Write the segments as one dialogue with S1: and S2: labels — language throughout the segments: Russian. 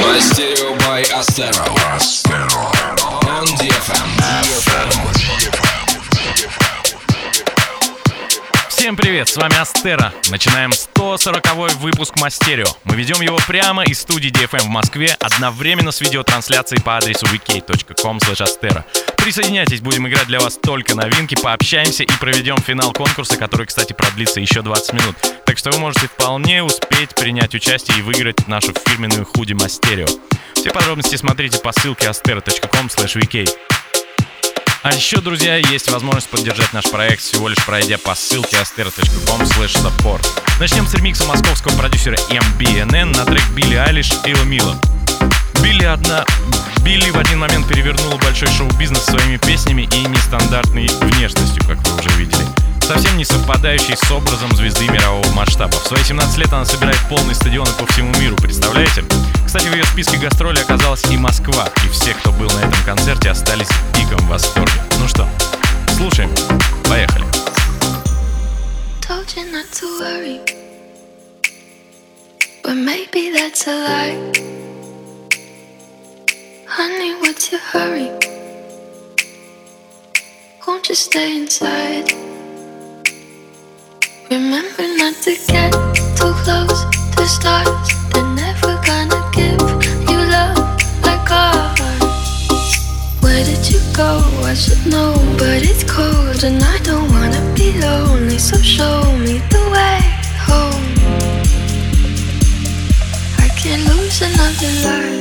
S1: Мастерио by Astero. On DFM.
S2: Всем привет, с вами Астера. Начинаем 140 выпуск Мастерио. Мы ведем его прямо из студии DFM в Москве, одновременно с видеотрансляцией по адресу astera. Присоединяйтесь, будем играть для вас только новинки, пообщаемся и проведем финал конкурса, который, кстати, продлится еще 20 минут. Так что вы можете вполне успеть принять участие и выиграть нашу фирменную худи Мастерио. Все подробности смотрите по ссылке astera.com. А еще, друзья, есть возможность поддержать наш проект, всего лишь пройдя по ссылке astero.com support. Начнем с ремикса московского продюсера MBNN на трек Билли Айлиш и Мила. Билли одна... Билли в один момент перевернула большой шоу-бизнес своими песнями и нестандартной внешностью, как вы уже видели. Совсем не совпадающей с образом звезды мирового масштаба. В свои 17 лет она собирает полные стадионы по всему миру, представляете? Кстати, в ее списке гастролей оказалась и Москва, и все, кто был на этом концерте, остались в диком восторге. Ну что, слушаем. Поехали.
S3: Honey, what's your hurry? Won't you stay inside? Remember not to get too close to stars. They're never gonna give you love like ours. Where did you go? I should know, but it's cold and I don't wanna be lonely. So show me the way home. I can't lose another life.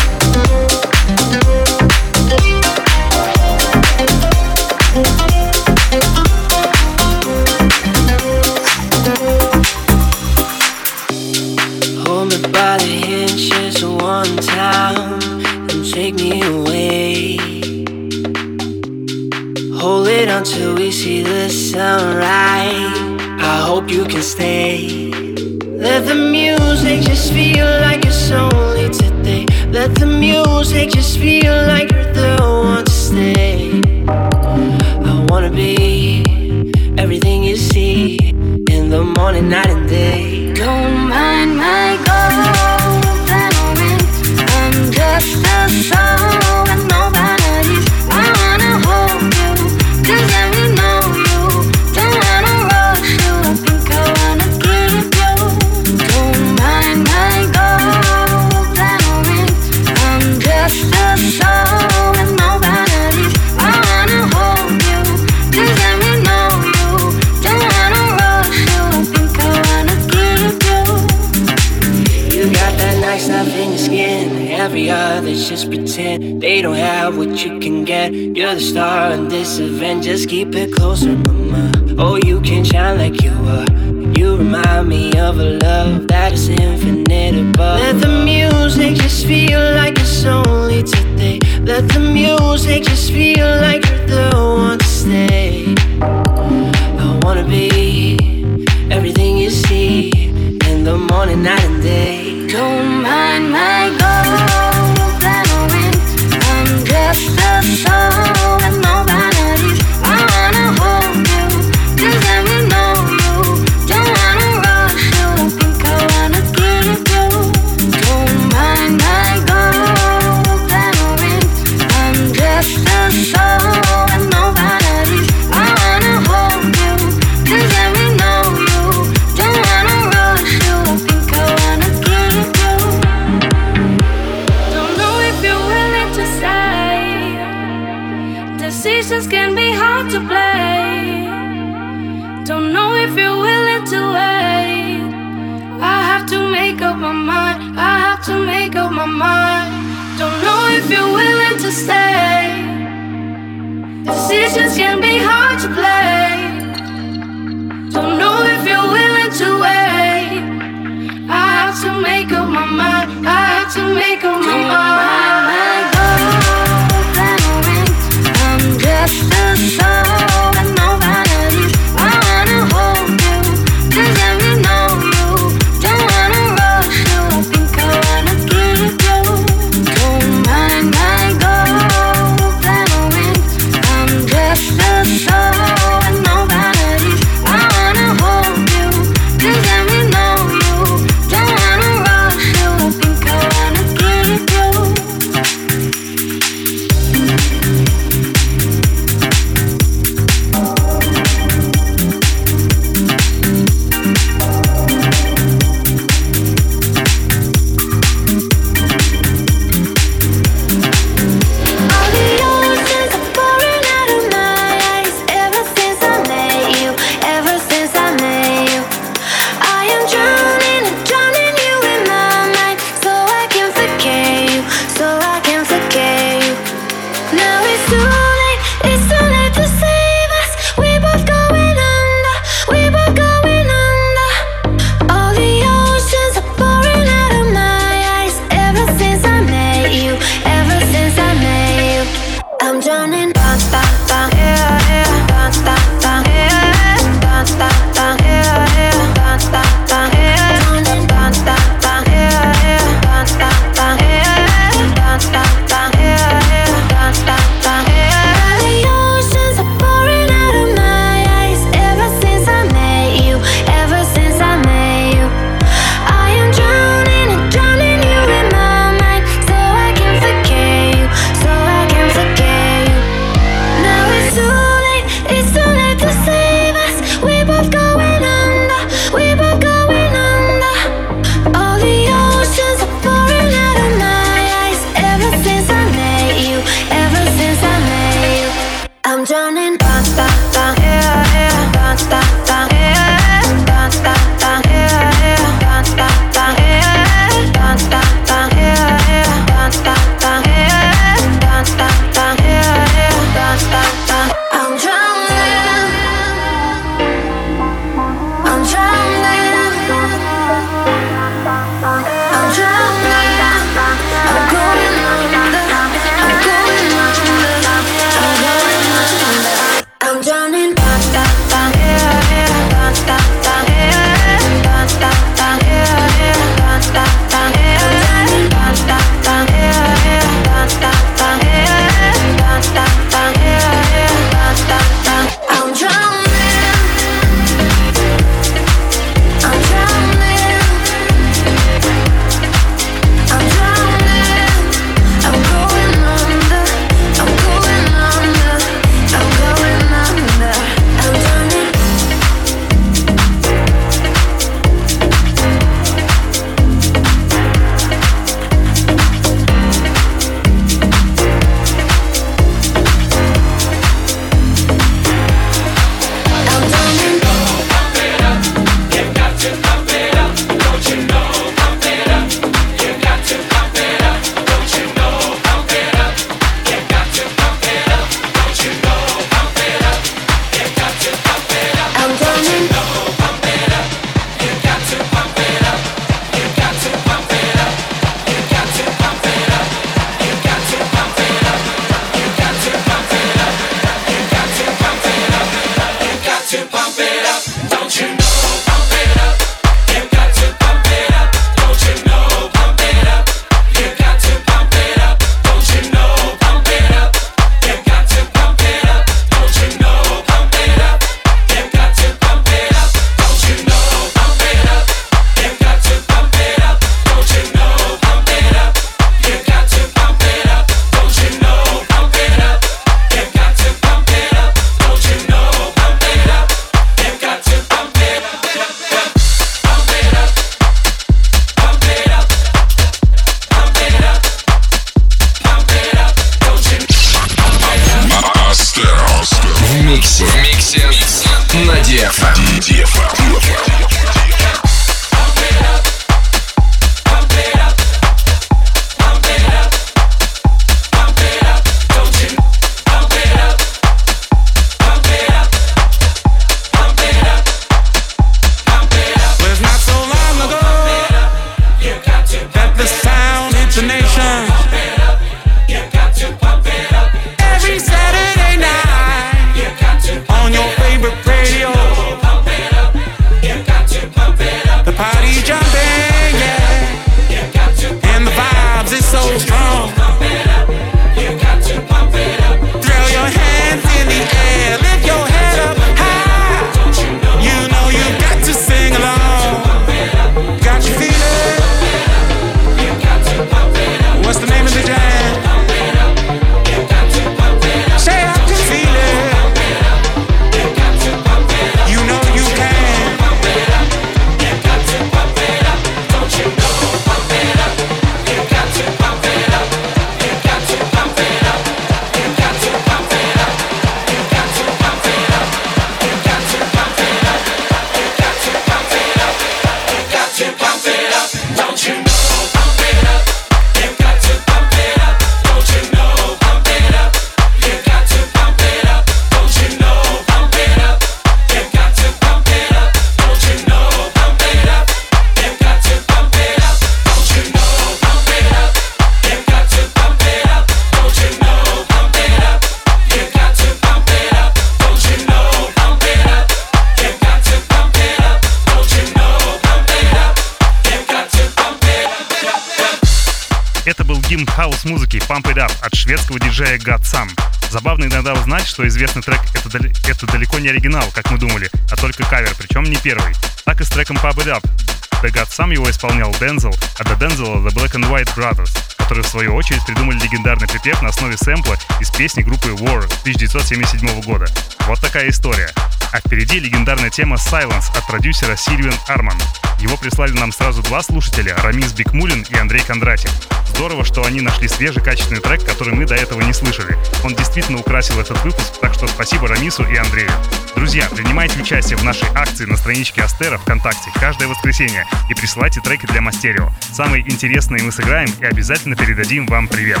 S4: Хаос-музыки Pump It Up от шведского диджея God Sam. Забавно иногда узнать, что известный трек это, дали, это далеко не оригинал, как мы думали, а только кавер, причем не первый. Так и с треком Pump It Up. The God Sam его исполнял Дензел, а до Дензела The Black and White Brothers, которые в свою очередь придумали легендарный припев на основе сэмпла из песни группы War 1977 года. Вот такая история. А впереди легендарная тема Silence от продюсера Сильвин Арман. Его прислали нам сразу два слушателя, Рамис Бикмулин и Андрей Кондратьев. Здорово, что они нашли свежий качественный трек, который мы до этого не слышали. Он действительно украсил этот выпуск, так что спасибо Рамису и Андрею. Друзья, принимайте участие в нашей акции на страничке Астера ВКонтакте каждое воскресенье и присылайте треки для Мастерио. Самые интересные мы сыграем и обязательно передадим вам привет.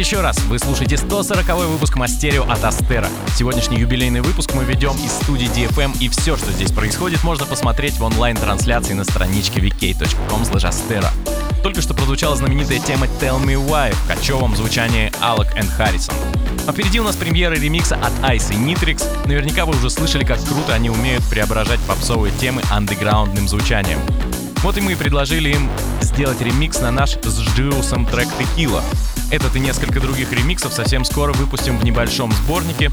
S2: Еще раз! Вы слушаете 140 выпуск Мастерио от Астера. Сегодняшний юбилейный выпуск мы ведем из студии DFM, и все, что здесь происходит, можно посмотреть в онлайн-трансляции на страничке vk.com. Только что прозвучала знаменитая тема Tell Me Why в кочевом звучании Алек и Харрисон. А впереди у нас премьера ремикса от Ice и Nitrix. Наверняка вы уже слышали, как круто они умеют преображать попсовые темы андеграундным звучанием. Вот и мы предложили им сделать ремикс на наш с Джиусом трек Tequila. Этот и несколько других ремиксов совсем скоро выпустим в небольшом сборнике.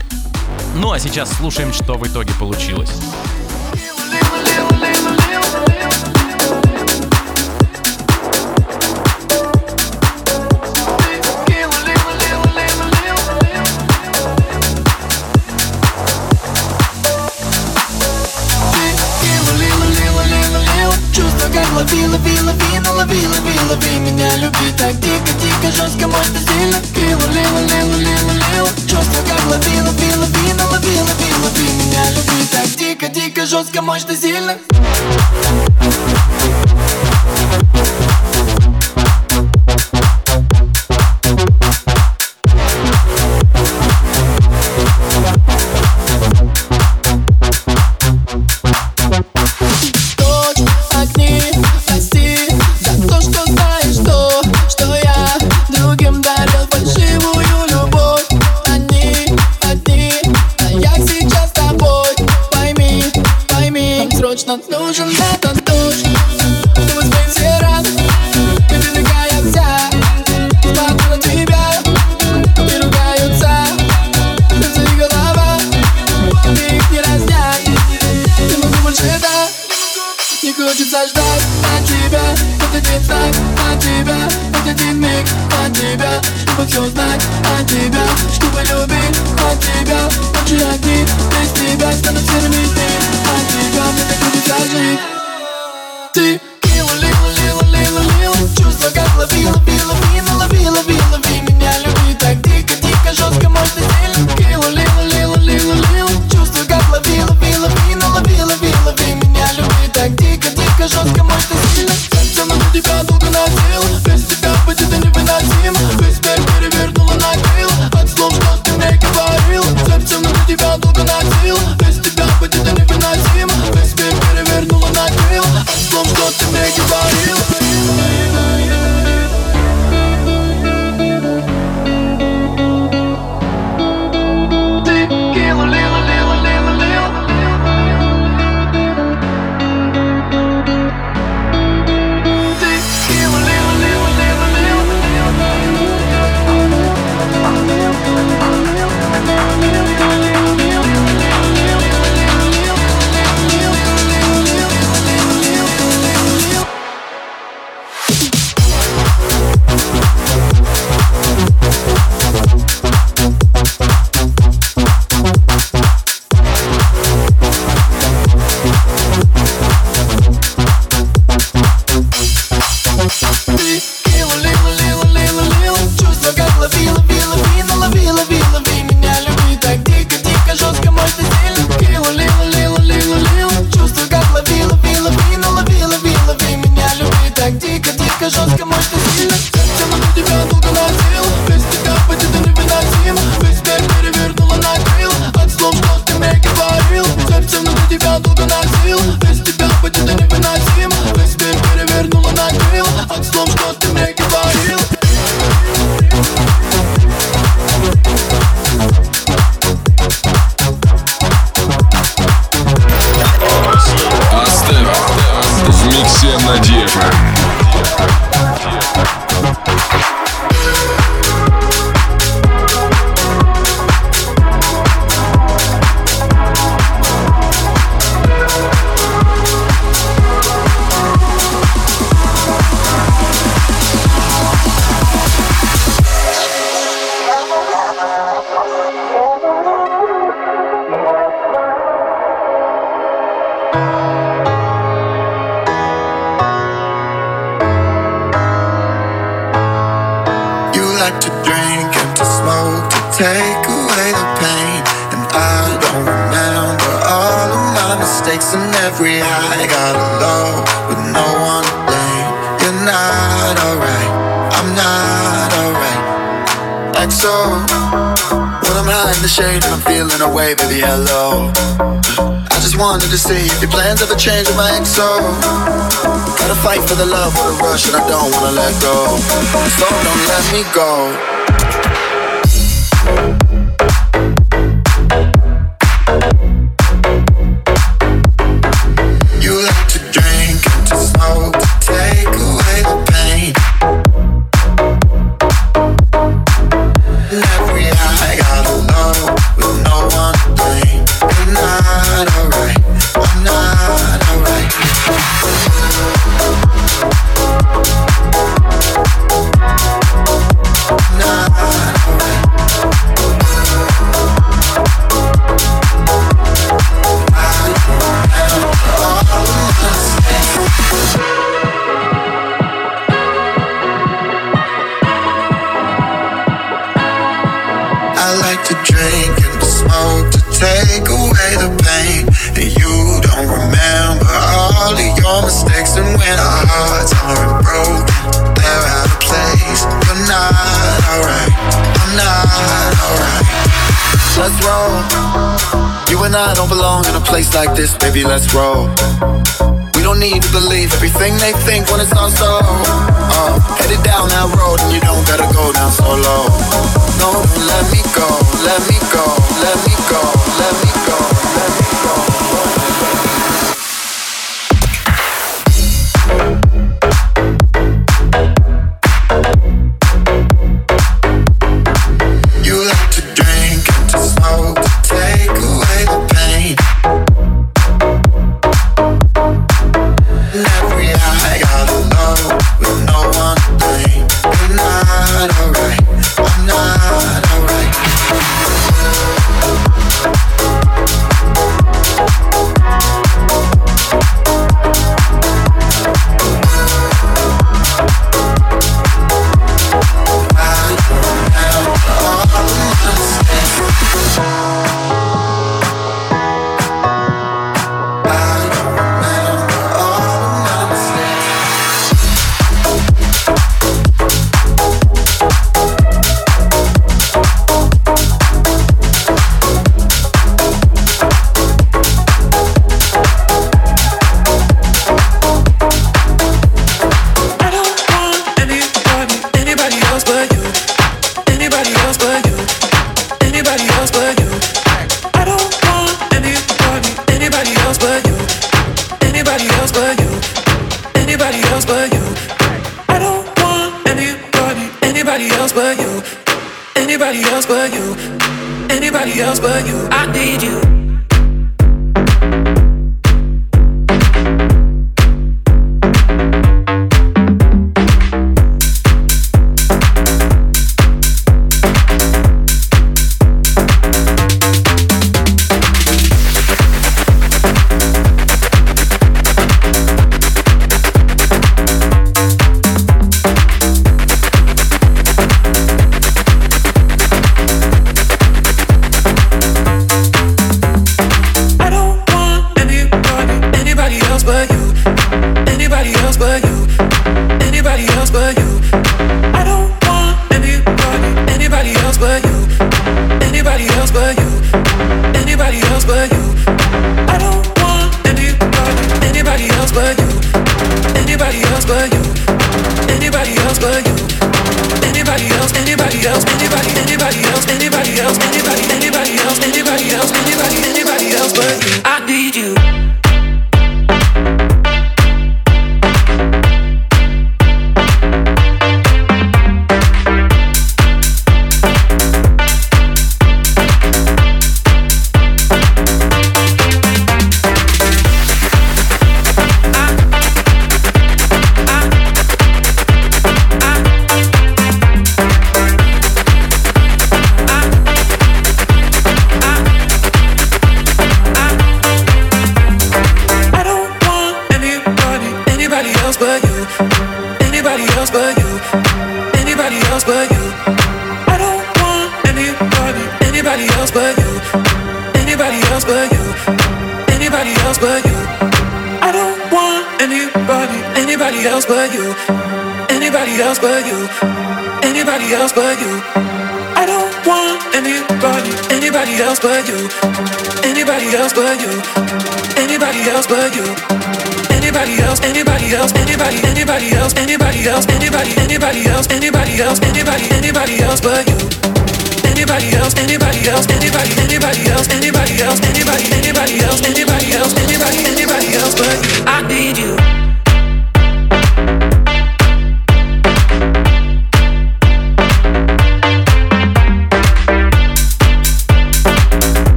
S2: Ну а сейчас слушаем, что в итоге получилось.
S5: лови, лови, лови, ну лови, лови, лови Меня люби так дико, дико, жестко, мощно, сильно Криво, лево, лево, лево, лево Чувство как лови, лови, лови, ну лови, лови, лови Меня люби так дико, дико, жестко, мощно, сильно
S6: in the shade and I'm feeling a wave of Hello, I just wanted to see if your plans ever change with my so Gotta fight for the love, for the rush, and I don't wanna let go. So don't let me go. place like this, baby, let's roll. We don't need to believe everything they think when it's all so. Uh, headed down that road and you don't gotta go down solo. No, let let me go, let me go, let me go, let me go.
S1: Let me
S4: go.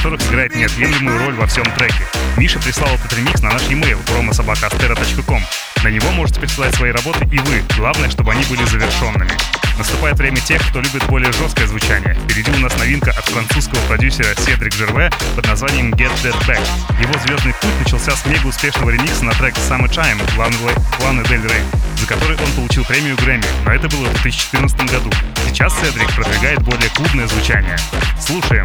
S4: Которых играет неотъемлемую роль во всем треке. Миша прислал этот ремикс на наш e-mail promosobakastera.com. На него можете присылать свои работы и вы. Главное, чтобы они были завершенными. Наступает время тех, кто любит более жесткое звучание. Впереди у нас новинка от французского продюсера Седрик Жерве под названием Get That Back. Его звездный путь начался с мега успешного ремикса на трек Summertime Ланы Дель Рей, за который он получил премию Грэмми, но это было в 2014 году. Сейчас Седрик продвигает более клубное звучание. Слушаем.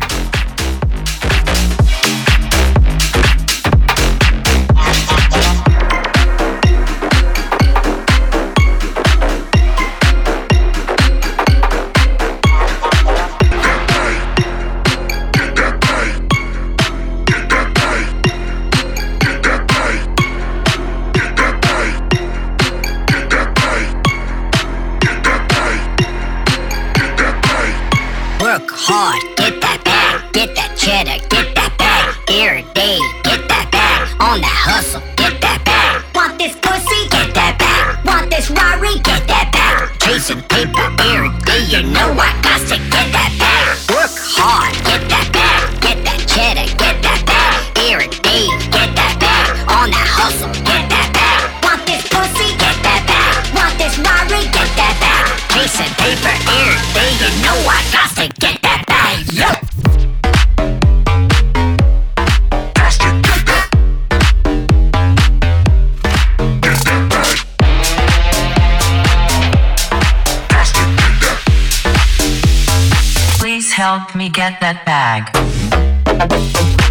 S7: On the hustle, get that bag. Want this pussy? Get that bag. Want this Rari? Get that bag. Chasing paper every day, you know I
S8: help me get that bag.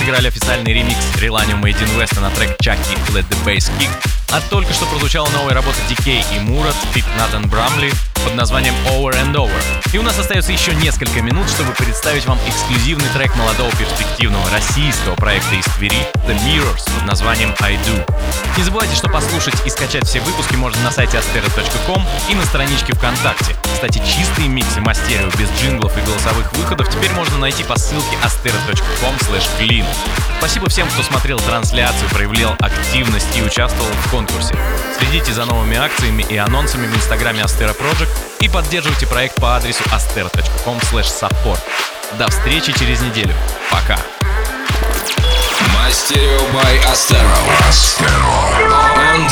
S2: сыграли официальный ремикс Relanium Made in West на трек Чаки Let the Bass Kick, а только что прозвучала новая работа Дикей и Мурат, Фит Натан Брамли под названием Over and Over. И у нас остается еще несколько минут, чтобы представить вам эксклюзивный трек молодого перспективного российского проекта из Твери The Mirrors под названием I Do. Не забывайте, что послушать и скачать все выпуски можно на сайте astero.com и на страничке ВКонтакте. Кстати, чистые миксы мастерио без джинглов и голосовых выходов теперь можно найти по ссылке aster.com. Спасибо всем, кто смотрел трансляцию, проявлял активность и участвовал в конкурсе. Следите за новыми акциями и анонсами в инстаграме Astero Project и поддерживайте проект по адресу astero.com/support. До встречи через неделю. Пока.
S1: Мастерио by Astero. Astero. On